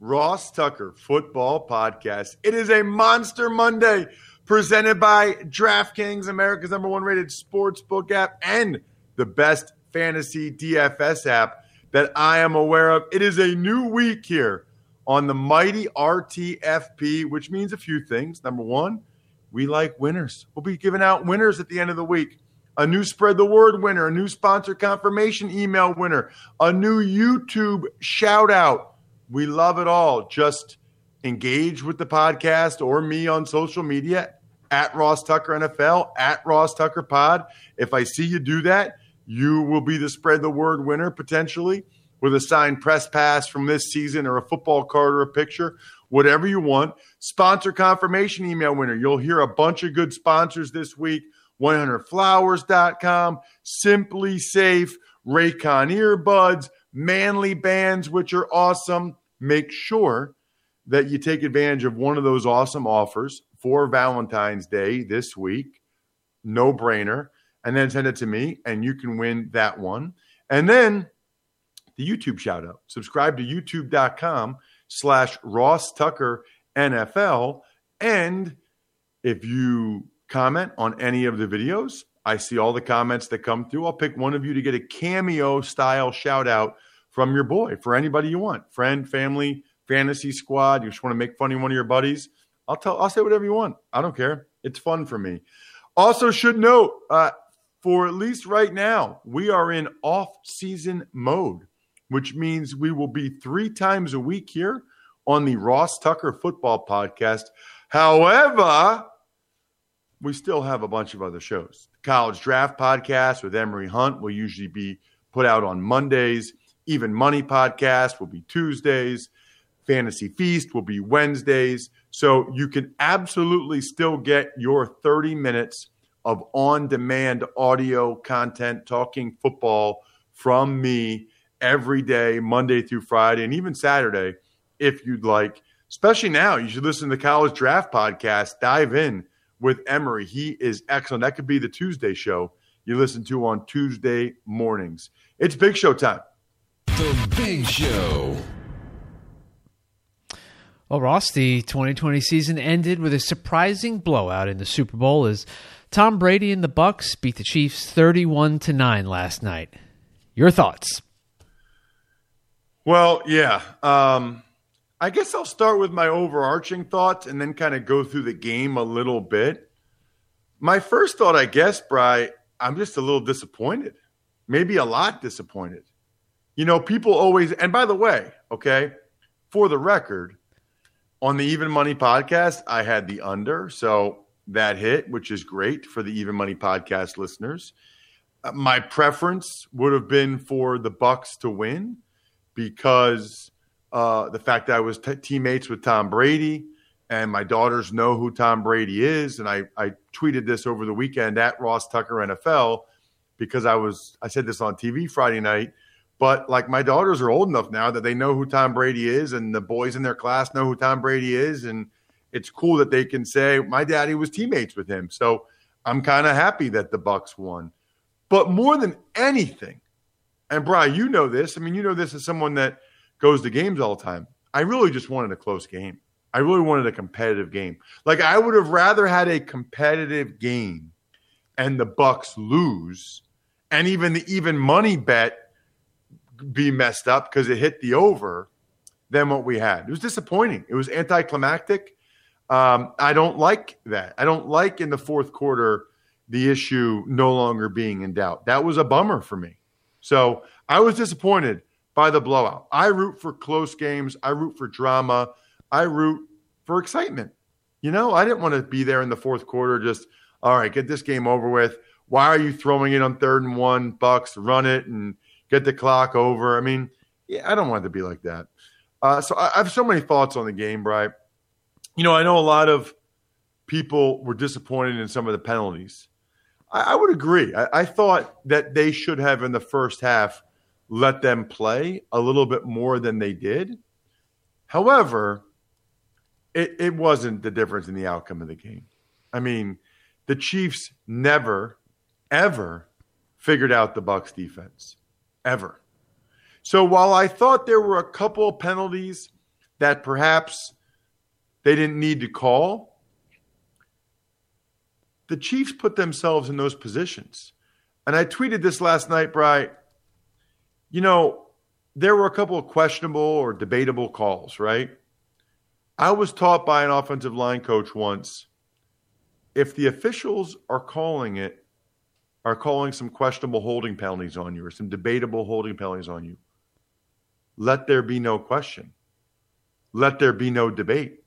Ross Tucker Football Podcast. It is a Monster Monday presented by DraftKings, America's number one rated sports book app and the best fantasy DFS app that I am aware of. It is a new week here on the mighty RTFP, which means a few things. Number one, we like winners. We'll be giving out winners at the end of the week. A new spread the word winner, a new sponsor confirmation email winner, a new YouTube shout out we love it all. Just engage with the podcast or me on social media at Ross Tucker NFL, at Ross Tucker Pod. If I see you do that, you will be the spread the word winner potentially with a signed press pass from this season or a football card or a picture, whatever you want. Sponsor confirmation email winner. You'll hear a bunch of good sponsors this week 100flowers.com, SimpliSafe, Raycon earbuds, Manly bands, which are awesome. Make sure that you take advantage of one of those awesome offers for Valentine's Day this week. No brainer. And then send it to me, and you can win that one. And then the YouTube shout out. Subscribe to youtube.com slash Ross Tucker NFL. And if you comment on any of the videos, I see all the comments that come through. I'll pick one of you to get a cameo style shout out from your boy for anybody you want friend, family, fantasy squad. You just want to make fun of one of your buddies. I'll tell, I'll say whatever you want. I don't care. It's fun for me. Also, should note uh, for at least right now, we are in off season mode, which means we will be three times a week here on the Ross Tucker Football Podcast. However, we still have a bunch of other shows. The College Draft Podcast with Emory Hunt will usually be put out on Mondays. Even Money podcast will be Tuesdays. Fantasy Feast will be Wednesdays. So you can absolutely still get your 30 minutes of on demand audio content talking football from me every day, Monday through Friday, and even Saturday if you'd like. Especially now, you should listen to the College Draft Podcast. Dive in with Emory. He is excellent. That could be the Tuesday show you listen to on Tuesday mornings. It's big show time. The Big Show. Well, Ross, the 2020 season ended with a surprising blowout in the Super Bowl as Tom Brady and the Bucs beat the Chiefs 31 to 9 last night. Your thoughts? Well, yeah. Um, I guess I'll start with my overarching thoughts and then kind of go through the game a little bit. My first thought, I guess, Bry, I'm just a little disappointed, maybe a lot disappointed. You know, people always, and by the way, okay, for the record, on the Even Money podcast, I had the under. So that hit, which is great for the Even Money podcast listeners. Uh, my preference would have been for the Bucs to win because uh, the fact that I was t- teammates with Tom Brady and my daughters know who Tom Brady is. And I, I tweeted this over the weekend at Ross Tucker NFL because I was I said this on TV Friday night but like my daughters are old enough now that they know who Tom Brady is, and the boys in their class know who Tom Brady is, and it's cool that they can say my daddy was teammates with him. So I'm kind of happy that the Bucs won. But more than anything, and Brian, you know this. I mean, you know this as someone that goes to games all the time. I really just wanted a close game. I really wanted a competitive game. Like I would have rather had a competitive game and the Bucs lose and even the even money bet be messed up because it hit the over than what we had. It was disappointing. It was anticlimactic. Um, I don't like that. I don't like in the fourth quarter the issue no longer being in doubt. That was a bummer for me. So I was disappointed by the blowout. I root for close games. I root for drama. I root for excitement. You know, I didn't want to be there in the fourth quarter. Just all right, get this game over with. Why are you throwing it on third and one? Bucs run it and get the clock over. I mean, yeah, I don't want it to be like that. Uh, so I, I have so many thoughts on the game, Brian. You know, I know a lot of people were disappointed in some of the penalties. I, I would agree. I, I thought that they should have in the first half let them play a little bit more than they did. However, it, it wasn't the difference in the outcome of the game. I mean, the Chiefs never, ever figured out the Bucs defense. Ever. So while I thought there were a couple of penalties that perhaps they didn't need to call, the Chiefs put themselves in those positions. And I tweeted this last night, Bry. You know, there were a couple of questionable or debatable calls, right? I was taught by an offensive line coach once if the officials are calling it, are calling some questionable holding penalties on you or some debatable holding penalties on you, let there be no question. Let there be no debate.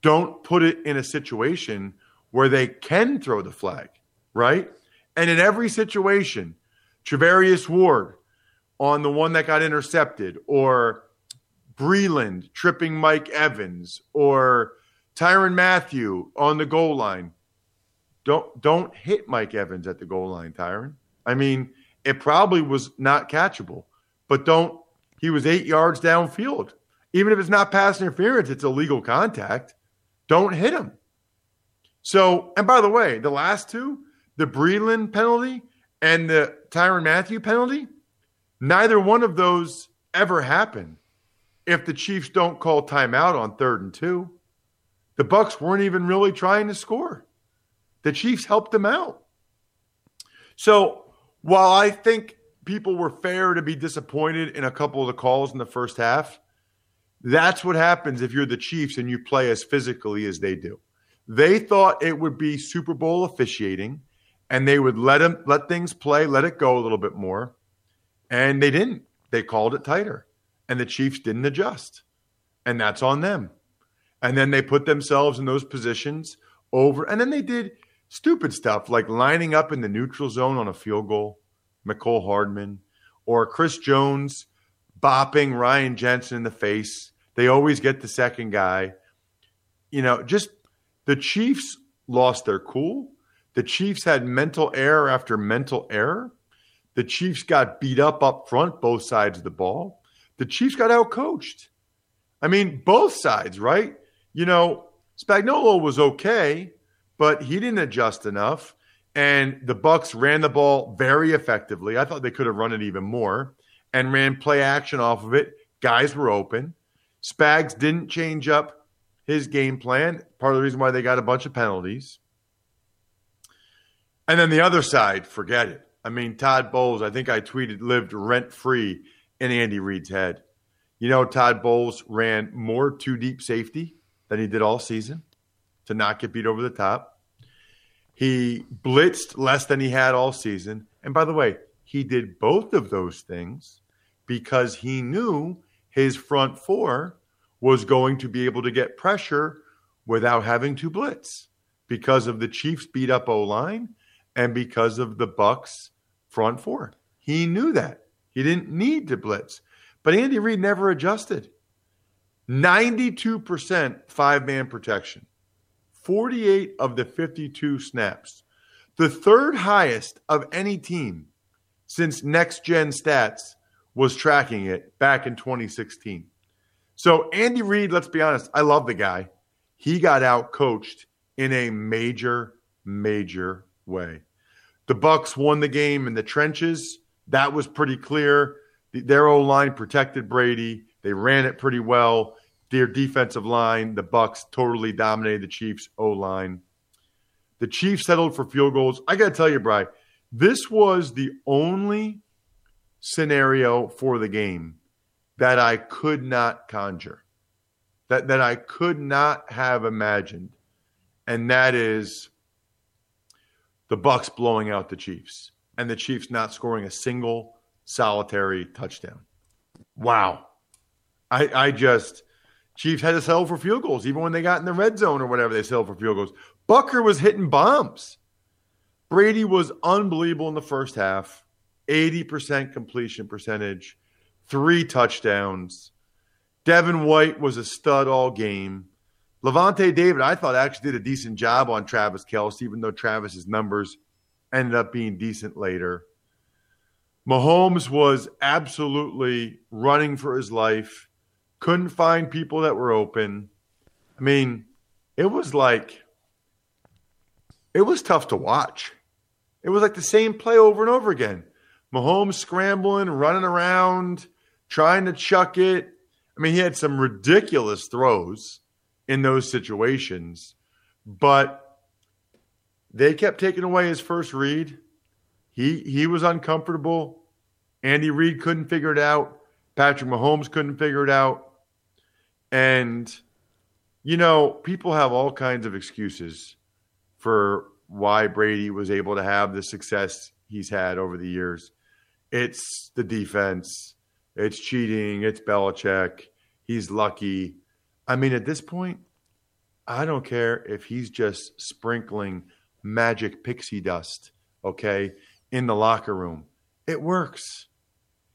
Don't put it in a situation where they can throw the flag, right? And in every situation, Charvarius Ward on the one that got intercepted, or Breeland tripping Mike Evans, or Tyrann Mathieu on the goal line. Don't don't hit Mike Evans at the goal line, Tyrann. I mean, it probably was not catchable, but don't he was eight yards downfield. Even if it's not pass interference, it's illegal contact. Don't hit him. So, and by the way, the last two, the Breeland penalty and the Tyrann Mathieu penalty, neither one of those ever happen if the Chiefs don't call timeout on third and two. The Bucs weren't even really trying to score. The Chiefs helped them out. So while I think people were fair to be disappointed in a couple of the calls in the first half. That's what happens if you're the Chiefs and you play as physically as they do. They thought it would be Super Bowl officiating and they would let them let things play, let it go a little bit more. And they didn't. They called it tighter. And the Chiefs didn't adjust. And that's on them. And then they put themselves in those positions over and then they did stupid stuff like lining up in the neutral zone on a field goal Mecole Hardman, or Chris Jones bopping Ryan Jensen in the face. They always get the second guy. You know, just the Chiefs lost their cool. The Chiefs had mental error after mental error. The Chiefs got beat up up front, both sides of the ball. The Chiefs got outcoached. I mean, both sides, right? You know, Spagnuolo was okay, but he didn't adjust enough and the Bucs ran the ball very effectively. I thought they could have run it even more and ran play action off of it. Guys were open. Spags didn't change up his game plan. Part of the reason why they got a bunch of penalties. And then the other side, forget it. I mean, Todd Bowles, I think I tweeted, lived rent free in Andy Reid's head. You know, Todd Bowles ran more two deep safety than he did all season to not get beat over the top. He blitzed less than he had all season. And by the way, he did both of those things because he knew his front four was going to be able to get pressure without having to blitz because of the Chiefs beat up O line and because of the Bucs front four. He knew that. He didn't need to blitz. But Andy Reid never adjusted. 92% five man protection. 48 of the 52 snaps, the third highest of any team since Next Gen Stats was tracking it back in 2016. So, Andy Reid, let's be honest, I love the guy. He got out coached in a major, major way. The Bucs won the game in the trenches. That was pretty clear. Their O line protected Brady. They ran it pretty well. Their defensive line, the Bucs totally dominated the Chiefs O line. The Chiefs settled for field goals. I got to tell you, Bry, this was the only scenario for the game that I could not conjure, that, that I could not have imagined. And that is the Bucs blowing out the Chiefs and the Chiefs not scoring a single solitary touchdown. Wow. I, I just Chiefs had to settle for field goals, even when they got in the red zone or whatever, they settled for field goals. Bucker was hitting bombs. Brady was unbelievable in the first half, 80% completion percentage, three touchdowns. Devin White was a stud all game. Lavonte David, I thought actually did a decent job on Travis Kelce, even though Travis's numbers ended up being decent later. Mahomes was absolutely running for his life, couldn't find people that were open. I mean, it was like, it was tough to watch. It was like the same play over and over again. Mahomes scrambling, running around, trying to chuck it. I mean, he had some ridiculous throws in those situations, but they kept taking away his first read. He he was uncomfortable. Andy Reid couldn't figure it out. Patrick Mahomes couldn't figure it out. And you know, people have all kinds of excuses for why Brady was able to have the success he's had over the years. It's the defense, it's cheating, it's Belichick, he's lucky. I mean, at this point, I don't care if he's just sprinkling magic pixie dust, okay, in the locker room. It works.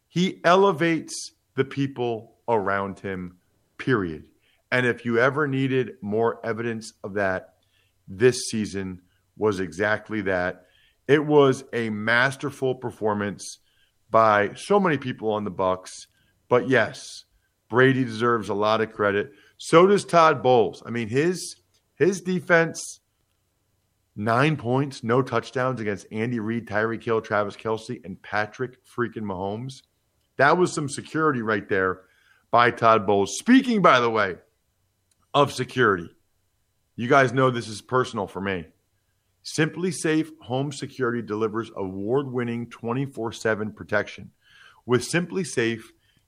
He elevates the people around him, period. And if you ever needed more evidence of that, this season was exactly that. It was a masterful performance by so many people on the Bucs. But yes, Brady deserves a lot of credit. So does Todd Bowles. I mean, his his defense, nine points, no touchdowns against Andy Reid, Tyreek Hill, Travis Kelce, and Patrick freaking Mahomes. That was some security right there by Todd Bowles. Speaking, by the way, of security, you guys know this is personal for me. SimpliSafe Home Security delivers award-winning 24/7 protection. With SimpliSafe,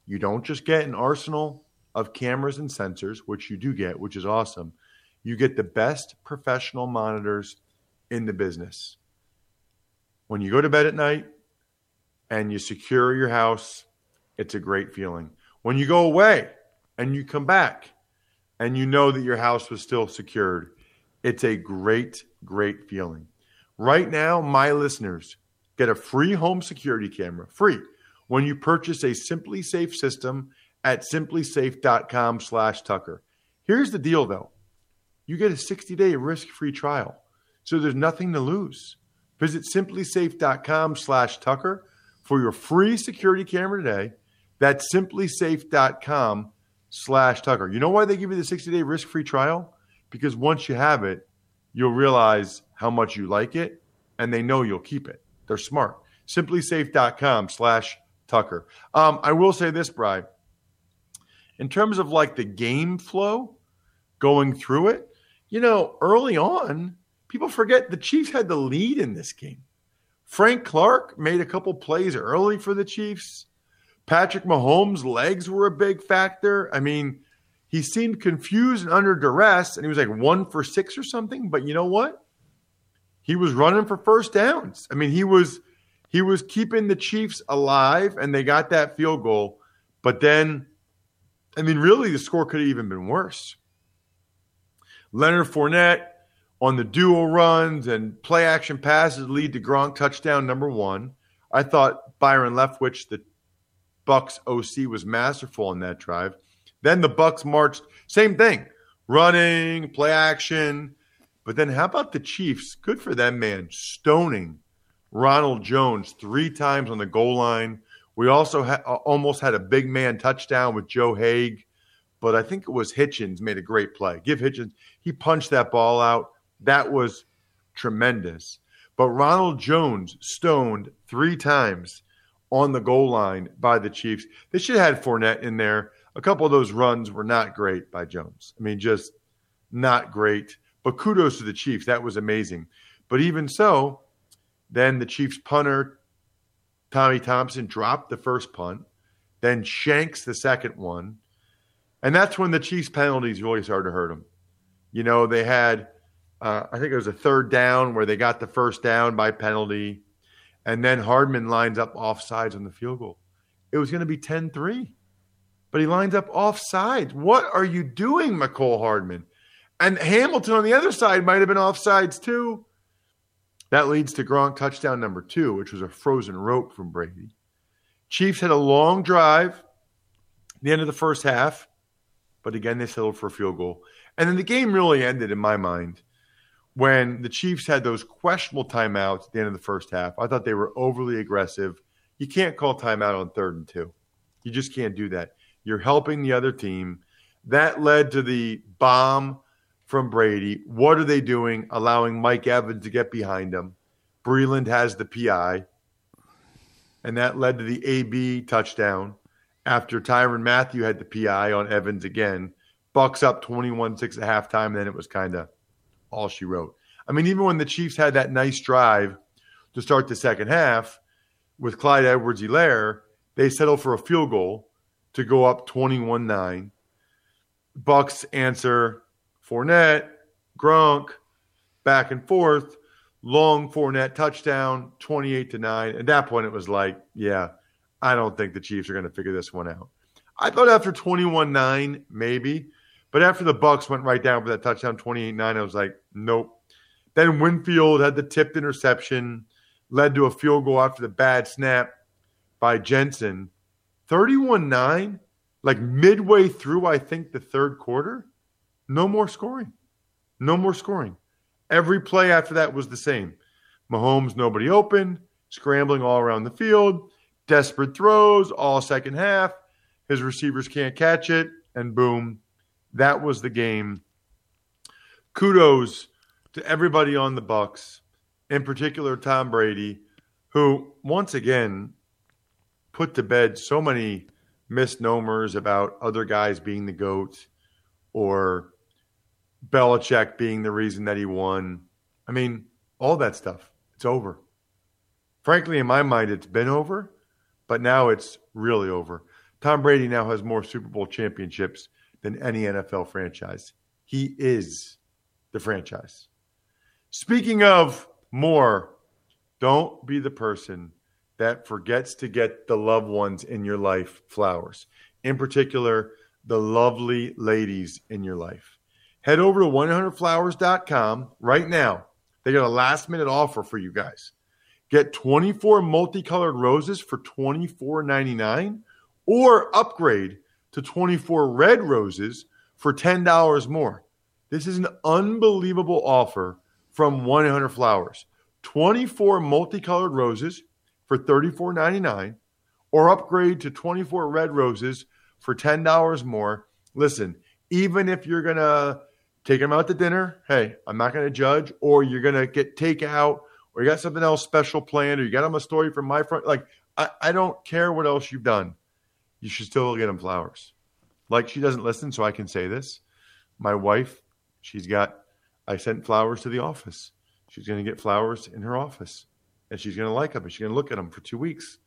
you don't just get an arsenal of cameras and sensors, which you do get, which is awesome. You get the best professional monitors in the business. When you go to bed at night and you secure your house, it's a great feeling. When you go away and you come back and you know that your house was still secured, it's a great, great feeling. Right now, my listeners get a free home security camera, free, when you purchase a SimpliSafe system at simplisafe.com slash Tucker. Here's the deal though. You get a 60-day risk-free trial. So there's nothing to lose. Visit simplisafe.com slash Tucker for your free security camera today. That's simplisafe.com slash Tucker. You know why they give you the 60-day risk-free trial? Because once you have it, you'll realize how much you like it, and they know you'll keep it. They're smart. Simplisafe.com slash Tucker. Um, I will say this, Bry in terms of like the game flow going through it, you know, early on, people forget the Chiefs had the lead in this game. Frank Clark made a couple plays early for the Chiefs. Patrick Mahomes' legs were a big factor. I mean, he seemed confused and under duress, and he was like one for six or something. But you know what? He was running for first downs. I mean, he was he was keeping the Chiefs alive, and they got that field goal. But then I mean, really, the score could have even been worse. Leonard Fournette on the dual runs and play action passes lead to Gronk touchdown number one. I thought Byron Leftwich, the Bucs OC, was masterful in that drive. Then the Bucs marched, same thing, running, play action. But then how about the Chiefs? Good for them, man. Stoning Ronald Jones three times on the goal line. We also ha- uh, almost had a big man touchdown with Joe Haeg, but I think it was Hitchens made a great play. Give Hitchens, he punched that ball out. That was tremendous. But Ronald Jones stoned three times on the goal line by the Chiefs. They should have had Fournette in there. A couple of those runs were not great by Jones. I mean, just not great. But kudos to the Chiefs. That was amazing. But even so, then the Chiefs punter, Tommy Thompson, dropped the first punt, then shanks the second one. And that's when the Chiefs' penalties really started to hurt them. You know, they had, uh, I think it was a third down where they got the first down by penalty. And then Hardman lines up offsides on the field goal. It was going to be 10 3, but he lines up offsides. What are you doing, Mecole Hardman? And Hamilton on the other side might have been offsides too. That leads to Gronk touchdown number two, which was a frozen rope from Brady. Chiefs had a long drive the end of the first half, but again, they settled for a field goal. And then the game really ended, in my mind, when the Chiefs had those questionable timeouts at the end of the first half. I thought they were overly aggressive. You can't call timeout on third and two. You just can't do that. You're helping the other team. That led to the bomb from Brady. What are they doing? Allowing Mike Evans to get behind him. Breeland has the PI. And that led to the AB touchdown after Tyrann Mathieu had the PI on Evans again. Bucs up 21 6 at halftime. Then it was kind of all she wrote. I mean, even when the Chiefs had that nice drive to start the second half with Clyde Edwards Helaire, they settled for a field goal to go up 21 9. Bucs answer Fournette, Gronk, back and forth, long Fournette touchdown, 28 to 9. At that point, it was like, yeah, I don't think the Chiefs are going to figure this one out. I thought after 21 9, maybe. But after the Bucs went right down for that touchdown, 28 9, I was like, nope. Then Winfield had the tipped interception, led to a field goal after the bad snap by Jensen. 31 9, like midway through, I think, the third quarter. No more scoring. No more scoring. Every play after that was the same. Mahomes, nobody open, scrambling all around the field, desperate throws all second half. His receivers can't catch it, and boom, that was the game. Kudos to everybody on the Bucs, in particular Tom Brady, who once again put to bed so many misnomers about other guys being the goat or Belichick being the reason that he won. I mean, all that stuff. It's over. Frankly, in my mind, it's been over, but now it's really over. Tom Brady now has more Super Bowl championships than any NFL franchise. He is the franchise. Speaking of more, don't be the person that forgets to get the loved ones in your life flowers, in particular, the lovely ladies in your life head over to 100flowers.com right now. They got a last minute offer for you guys. Get 24 multicolored roses for $24.99 or upgrade to 24 red roses for $10 more. This is an unbelievable offer from 100 Flowers. 24 multicolored roses for $34.99 or upgrade to 24 red roses for $10 more. Listen, even if you're going to take them out to dinner. Hey, I'm not going to judge. Or you're going to get takeout, or you got something else special planned, or you got them a story from my front. Like, I, I don't care what else you've done. You should still get them flowers. Like, she doesn't listen, so I can say this. My wife, she's got, I sent flowers to the office. She's going to get flowers in her office, and she's going to like them, and she's going to look at them for two weeks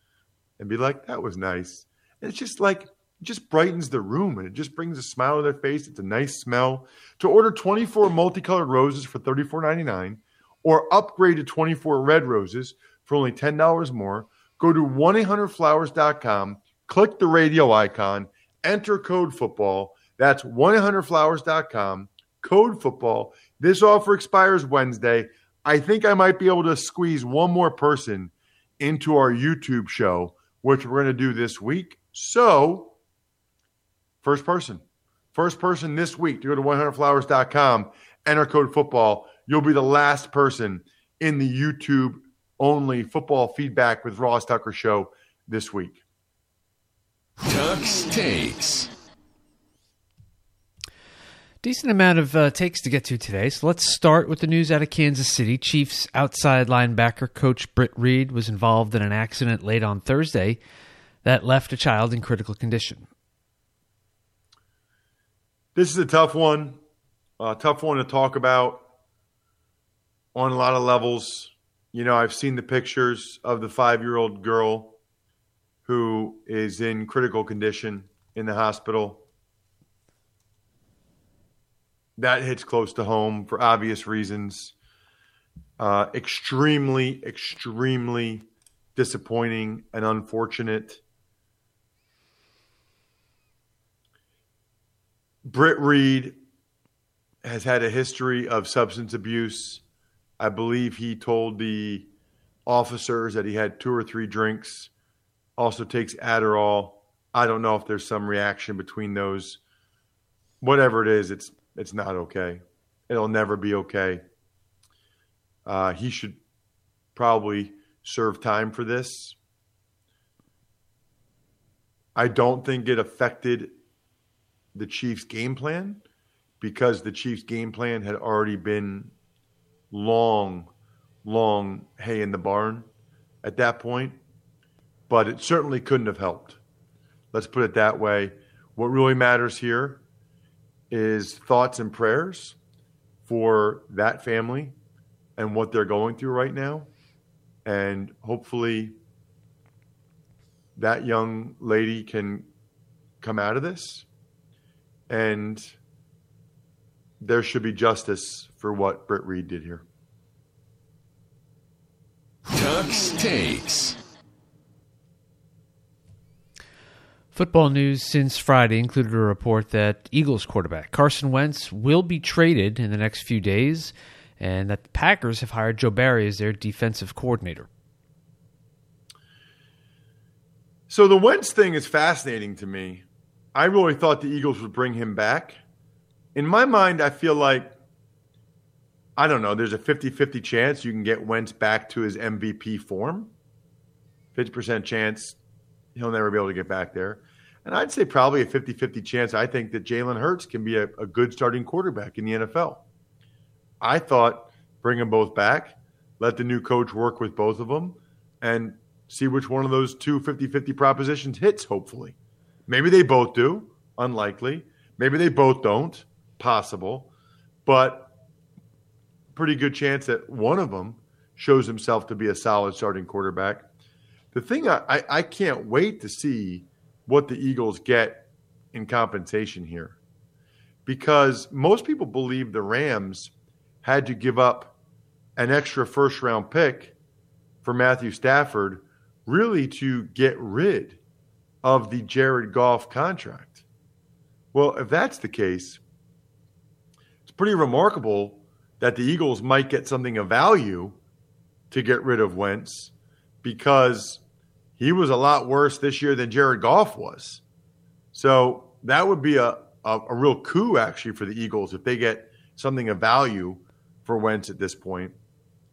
and be like, that was nice. And it's just like, it just brightens the room and it just brings a smile to their face. It's a nice smell. To order 24 multicolored roses for $34.99 or upgrade to 24 red roses for only $10 more, go to 1-800-Flowers.com, click the radio icon, enter code football. That's 1-800-Flowers.com, code football. This offer expires Wednesday. I think I might be able to squeeze one more person into our YouTube show, which we're going to do this week. So, First person. First person this week to go to 100flowers.com, enter code football. You'll be the last person in the YouTube only football feedback with Ross Tucker show this week. Tuck's Takes. Decent amount of uh, takes to get to today, so let's start with the news out of Kansas City. Chiefs outside linebacker coach Britt Reid was involved in an accident late on Thursday that left a child in critical condition. This is a tough one, a tough one to talk about on a lot of levels. You know, I've seen the pictures of the five year old girl who is in critical condition in the hospital that hits close to home for obvious reasons. Uh, extremely, extremely disappointing and unfortunate. Britt Reid has had a history of substance abuse. I believe he told the officers that he had two or three drinks, also takes Adderall. I don't know if there's some reaction between those. Whatever it is, it's it's not okay. It'll never be okay. Uh, he should probably serve time for this. I don't think it affected the Chiefs' game plan because the Chiefs' game plan had already been long, long hay in the barn at that point. But it certainly couldn't have helped. Let's put it that way. What really matters here is thoughts and prayers for that family and what they're going through right now. And hopefully, that young lady can come out of this. And there should be justice for what Britt Reid did here. Tuck's takes. Football news since Friday included a report that Eagles quarterback Carson Wentz will be traded in the next few days, and that the Packers have hired Joe Barry as their defensive coordinator. So the Wentz thing is fascinating to me. I really thought the Eagles would bring him back. In my mind, I feel like, I don't know, there's a 50 50 chance you can get Wentz back to his MVP form. 50% chance he'll never be able to get back there. And I'd say probably a 50 50 chance I think that Jalen Hurts can be a, a, good starting quarterback in the NFL. I thought bring them both back, let the new coach work with both of them, and see which one of those two 50 50 propositions hits, hopefully. Maybe they both do, unlikely. Maybe they both don't, possible. But pretty good chance that one of them shows himself to be a solid starting quarterback the thing I, I, I can't wait to see what the Eagles get in compensation here because most people believe the Rams had to give up an extra first round pick for Matthew Stafford really to get rid of the Jared Goff contract. Well, if that's the case, it's pretty remarkable that the Eagles might get something of value to get rid of Wentz because he was a lot worse this year than Jared Goff was. So that would be a, a, a, real coup, actually, for the Eagles if they get something of value for Wentz at this point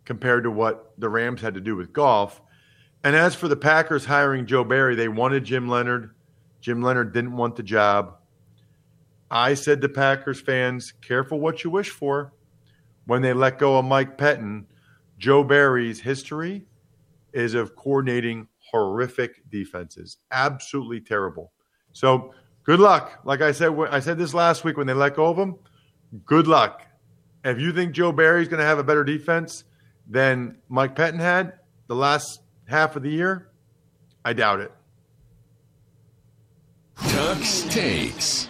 compared to what the Rams had to do with Goff. And as for the Packers hiring Joe Barry, they wanted Jim Leonhard. Jim Leonhard didn't want the job. I said to Packers fans, careful what you wish for. When they let go of Mike Pettine, Joe Barry's history is of coordinating horrific defenses, absolutely terrible. So good luck. Like I said, I said this last week when they let go of him. Good luck. If you think Joe Barry's going to have a better defense than Mike Pettine had the last half of the year, I doubt it. Tuck's takes.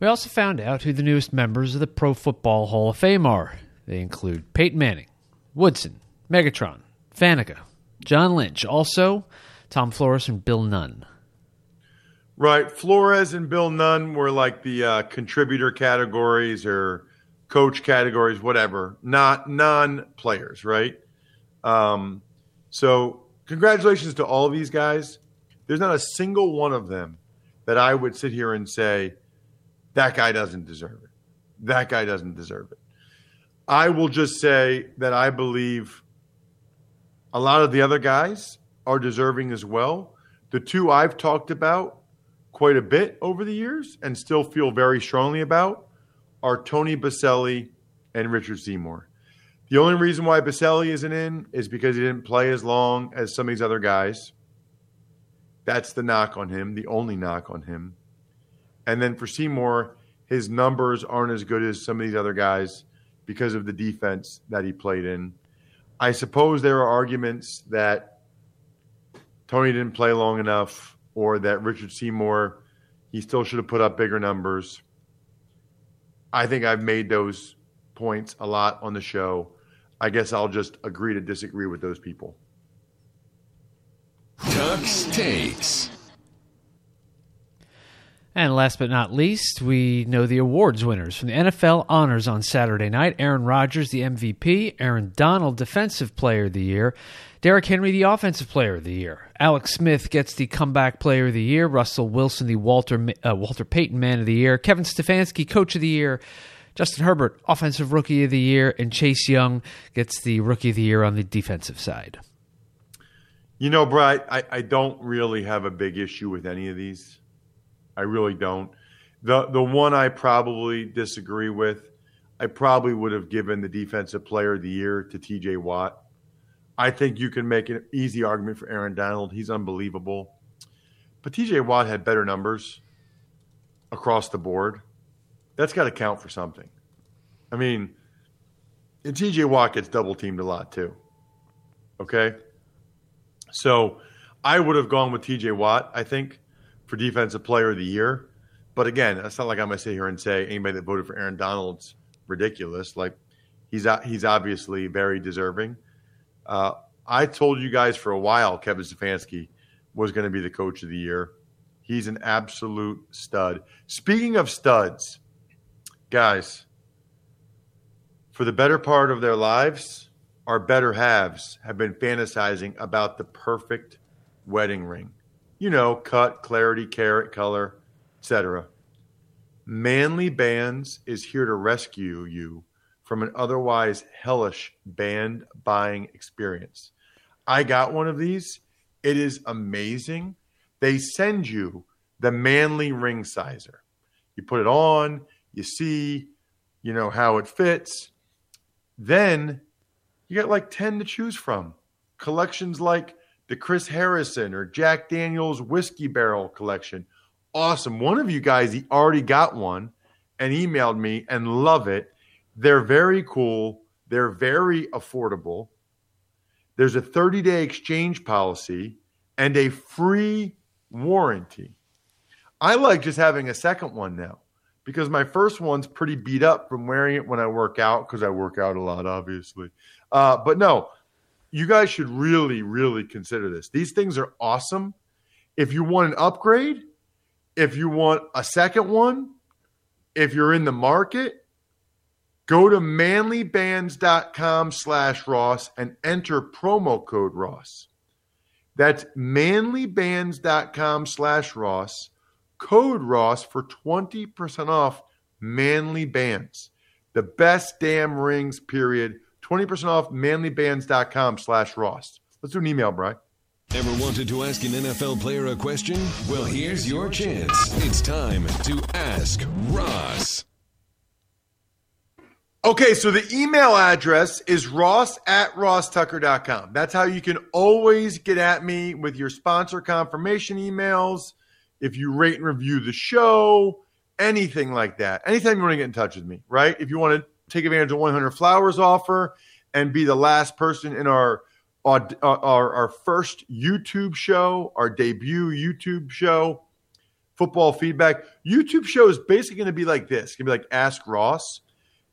We also found out who the newest members of the Pro Football Hall of Fame are. They include Peyton Manning, Woodson, Megatron, Faneca, John Lynch, also Tom Flores and Bill Nunn. Right. Flores and Bill Nunn were like the uh, contributor categories or coach categories, whatever, not non players, right? Um, so, congratulations to all these guys. There's not a single one of them that I would sit here and say, that guy doesn't deserve it. That guy doesn't deserve it. I will just say that I believe a lot of the other guys are deserving as well. The two I've talked about, quite a bit over the years and still feel very strongly about are Tony Boselli and Richard Seymour. The only reason why Baselli isn't in is because he didn't play as long as some of these other guys. That's the knock on him, the only knock on him. And then for Seymour, his numbers aren't as good as some of these other guys because of the defense that he played in. I suppose there are arguments that Tony didn't play long enough or that Richard Seymour, he still should have put up bigger numbers. I think I've made those points a lot on the show. I guess I'll just agree to disagree with those people. Tuck's takes. And last but not least, we know the awards winners from the NFL honors on Saturday night. Aaron Rodgers, the MVP. Aaron Donald, Defensive Player of the Year. Derrick Henry, the Offensive Player of the Year. Alex Smith gets the Comeback Player of the Year. Russell Wilson, the Walter uh, Walter Payton Man of the Year. Kevin Stefanski, Coach of the Year. Justin Herbert, Offensive Rookie of the Year. And Chase Young gets the Rookie of the Year on the defensive side. You know, Bright, I, I don't really have a big issue with any of these. I really don't. The the one I probably disagree with, I probably would have given the defensive player of the year to TJ Watt. I think you can make an easy argument for Aaron Donald. He's unbelievable. But TJ Watt had better numbers across the board. That's got to count for something. I mean, and TJ Watt gets double teamed a lot too. Okay? So I would have gone with TJ Watt, I think for Defensive Player of the Year. But again, it's not like I'm going to sit here and say anybody that voted for Aaron Donald's ridiculous. Like he's he's obviously very deserving. Uh, I told you guys for a while Kevin Stefanski was going to be the coach of the year. He's an absolute stud. Speaking of studs, guys, for the better part of their lives, our better halves have been fantasizing about the perfect wedding ring you know, cut, clarity, carat, color, etc. Manly Bands is here to rescue you from an otherwise hellish band buying experience. I got one of these. It is amazing. They send you the Manly ring sizer. You put it on, you see, you know, how it fits. Then you got like 10 to choose from. Collections like the Chris Harrison or Jack Daniels Whiskey Barrel collection. Awesome. One of you guys he already got one and emailed me and love it. They're very cool. They're very affordable. There's a 30 day exchange policy and a free warranty. I like just having a second one now because my first one's pretty beat up from wearing it when I work out because I work out a lot, obviously. Uh, but no, you guys should really, really consider this. These things are awesome. If you want an upgrade, if you want a second one, if you're in the market, go to manlybands.com slash Ross and enter promo code Ross. That's manlybands.com slash Ross, code Ross for 20% off manly bands. The best damn rings, period 20% off manlybands.com slash Ross. Let's do an email, Brian. Ever wanted to ask an NFL player a question? Well, here's your chance. It's time to ask Ross. Okay, so the email address is ross at rosstucker.com. That's how you can always get at me with your sponsor confirmation emails, if you rate and review the show, anything like that. Anytime you want to get in touch with me, right? If you want to take advantage of 100 Flowers offer and be the last person in our our, uh, our, our first YouTube show, our debut YouTube show, football feedback. YouTube show is basically going to be like this. It's going to be like Ask Ross,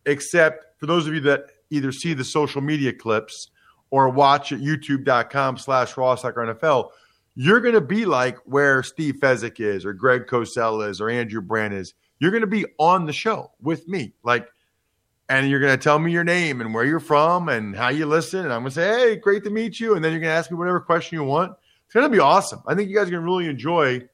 except for those of you that either see the social media clips or watch at youtube.com slash Ross NFL, you're going to be like where Steve Fezzik is or Greg Cosell is or Andrew Brandt is. You're going to be on the show with me. Like – and you're going to tell me your name and where you're from and how you listen. And I'm going to say, hey, great to meet you. And then you're going to ask me whatever question you want. It's going to be awesome. I think you guys are going to really enjoy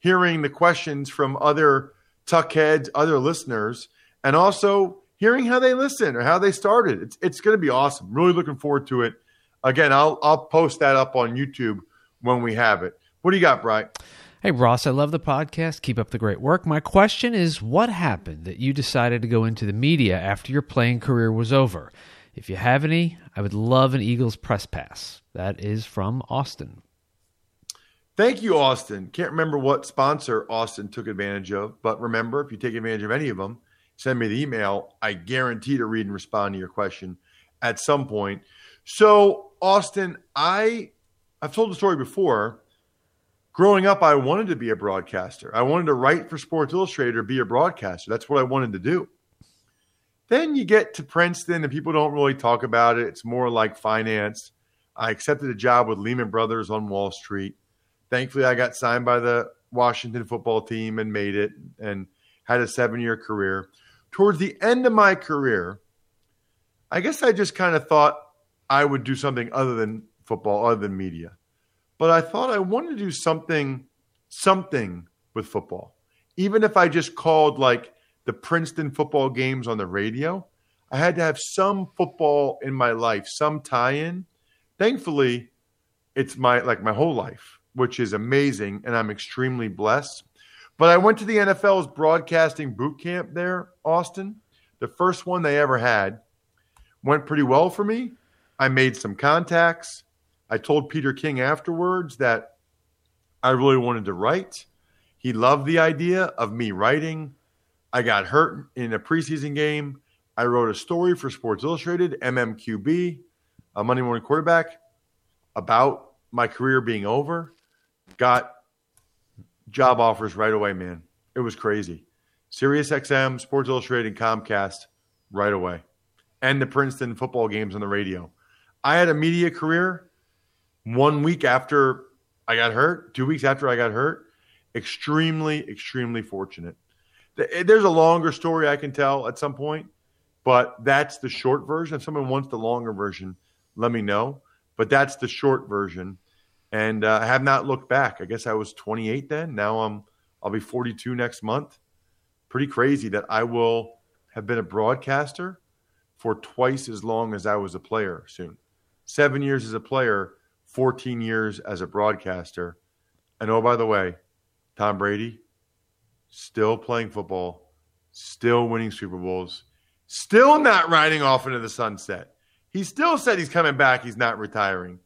hearing the questions from other tuckheads, other listeners, and also hearing how they listen or how they started. It's, it's going to be awesome. Really looking forward to it. Again, I'll, I'll post that up on YouTube when we have it. What do you got, Brian? Hey, Ross, I love the podcast. Keep up the great work. My question is what happened that you decided to go into the media after your playing career was over? If you have any, I would love an Eagles press pass. That is from Austin. Thank you, Austin. Can't remember what sponsor Austin took advantage of, but remember, if you take advantage of any of them, send me the email. I guarantee to read and respond to your question at some point. So, Austin, I I've told the story before growing up, I wanted to be a broadcaster. I wanted to write for Sports Illustrated or be a broadcaster. That's what I wanted to do. Then you get to Princeton and people don't really talk about it. It's more like finance. I accepted a job with Lehman Brothers on Wall Street. Thankfully, I got signed by the Washington football team and made it and had a seven year career. Towards the end of my career, I guess I just kind of thought I would do something other than football, other than media but I thought I wanted to do something something with football. Even if I just called like the Princeton football games on the radio, I had to have some football in my life, some tie-in. Thankfully, it's my like my whole life, which is amazing and I'm extremely blessed. But I went to the NFL's broadcasting boot camp there, Austin. The first one they ever had went pretty well for me. I made some contacts. I told Peter King afterwards that I really wanted to write. He loved the idea of me writing. I got hurt in a preseason game. I wrote a story for Sports Illustrated, MMQB, a Monday morning quarterback, about my career being over. Got job offers right away, man. It was crazy. Sirius XM, Sports Illustrated, Comcast, right away. And the Princeton football games on the radio. I had a media career one week after I got hurt, two weeks after I got hurt. Extremely, extremely fortunate. There's a longer story I can tell at some point, but that's the short version. If someone wants the longer version, let me know. But that's the short version. And uh, I have not looked back. I guess I was 28 then. Now I'm I'll be 42 next month. Pretty crazy that I will have been a broadcaster for twice as long as I was a player soon. Seven years as a player 14 years as a broadcaster. And oh, by the way, Tom Brady still playing football, still winning Super Bowls, still not riding off into the sunset. He still said he's coming back, he's not retiring.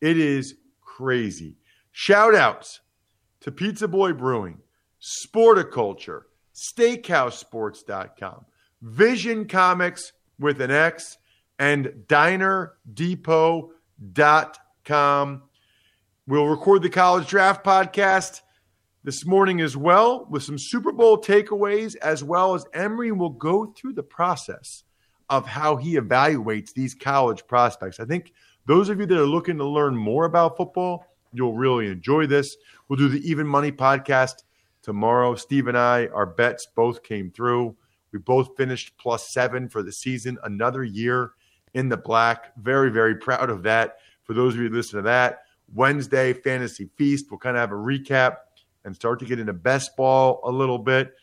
It is crazy. Shout outs to Pizza Boy Brewing, Sporticulture, SteakhouseSports.com, Vision Comics with an X, and DinerDepot.com We'll record the college draft podcast this morning as well with some Super Bowl takeaways, as well as Emory will go through the process of how he evaluates these college prospects. I think those of you that are looking to learn more about football, you'll really enjoy this. We'll do the Even Money podcast tomorrow. Steve and I, our bets both came through. We both finished plus seven for the season, another year in the black. Very, very proud of that for those of you who listen to that. Wednesday, Fantasy Feast. We'll kind of have a recap and start to get into best ball a little bit.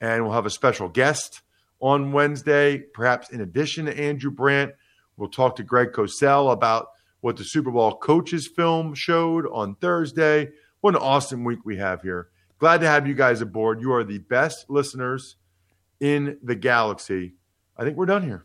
And we'll have a special guest on Wednesday, perhaps in addition to Andrew Brandt. We'll talk to Greg Cosell about what the Super Bowl coaches film showed on Thursday. What an awesome week we have here. Glad to have you guys aboard. You are the best listeners in the galaxy. I think we're done here.